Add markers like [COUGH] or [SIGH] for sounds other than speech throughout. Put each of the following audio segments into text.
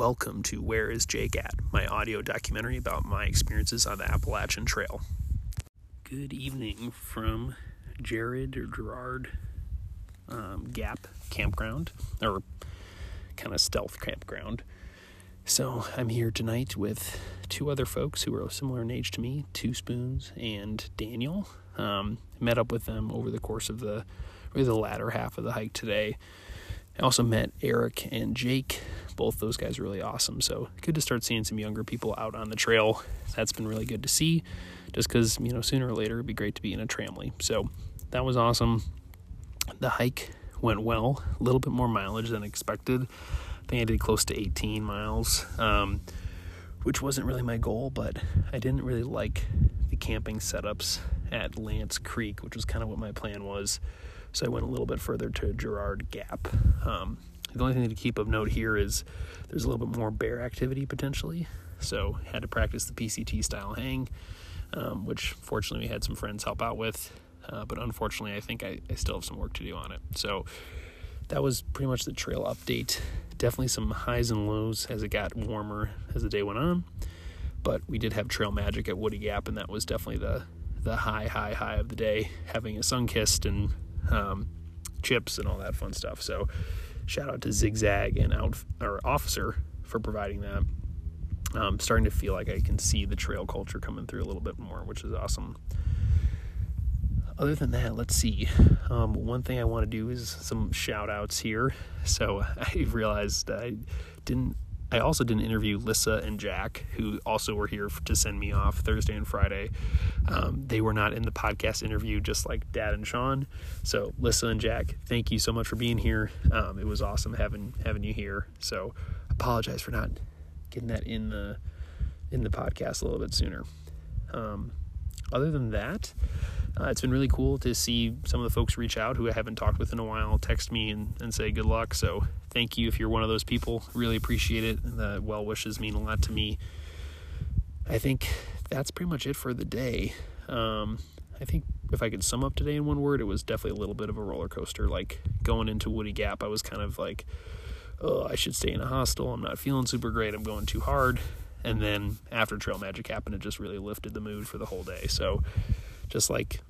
Welcome to Where is Jake At, my audio documentary about my experiences on the Appalachian Trail. Good evening from Jared or Gerard um, Gap Campground, or kind of stealth campground. So I'm here tonight with two other folks who are similar in age to me, Two Spoons and Daniel. Um, met up with them over the course of the the latter half of the hike today. I also met Eric and Jake. Both those guys are really awesome. So good to start seeing some younger people out on the trail. That's been really good to see. Just because you know sooner or later it'd be great to be in a tramily. So that was awesome. The hike went well. A little bit more mileage than expected. I think I did close to 18 miles, um, which wasn't really my goal, but I didn't really like the camping setups at Lance Creek, which was kind of what my plan was. So I went a little bit further to Gerard Gap. Um, the only thing to keep of note here is there's a little bit more bear activity potentially. So had to practice the PCT style hang, um, which fortunately we had some friends help out with. Uh, but unfortunately, I think I, I still have some work to do on it. So that was pretty much the trail update. Definitely some highs and lows as it got warmer as the day went on. But we did have trail magic at Woody Gap, and that was definitely the the high, high, high of the day, having a Sunkist and um, chips and all that fun stuff. So shout out to Zigzag and out or Officer for providing that. Um, starting to feel like I can see the trail culture coming through a little bit more, which is awesome. Other than that, let's see. Um, one thing I want to do is some shout outs here. So [LAUGHS] I realized I didn't I also did an interview Lissa and Jack, who also were here to send me off Thursday and Friday. Um, they were not in the podcast interview, just like Dad and Sean. So, Lissa and Jack, thank you so much for being here. Um, it was awesome having having you here. So, apologize for not getting that in the in the podcast a little bit sooner. Um, other than that, uh, it's been really cool to see some of the folks reach out who I haven't talked with in a while, text me and, and say good luck. So thank you if you're one of those people. Really appreciate it. The well wishes mean a lot to me. I think that's pretty much it for the day. Um, I think if I could sum up today in one word, it was definitely a little bit of a roller coaster. Like going into Woody Gap, I was kind of like, oh, I should stay in a hostel. I'm not feeling super great. I'm going too hard. And then after Trail Magic happened, it just really lifted the mood for the whole day. So just like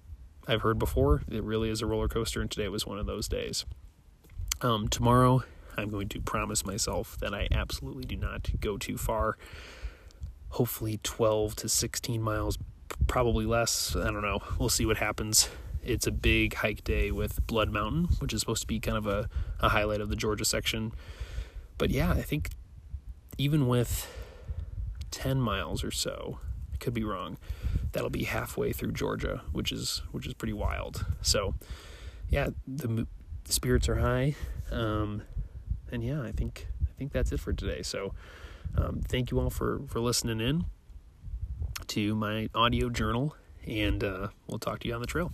I've heard before, it really is a roller coaster, and today was one of those days. Um, tomorrow, I'm going to promise myself that I absolutely do not go too far. Hopefully, 12 to 16 miles, probably less. I don't know. We'll see what happens. It's a big hike day with Blood Mountain, which is supposed to be kind of a, a highlight of the Georgia section. But yeah, I think even with 10 miles or so, I could be wrong that'll be halfway through Georgia, which is which is pretty wild. So, yeah, the, the spirits are high, um, and yeah, I think I think that's it for today. So, um, thank you all for for listening in to my audio journal, and uh, we'll talk to you on the trail.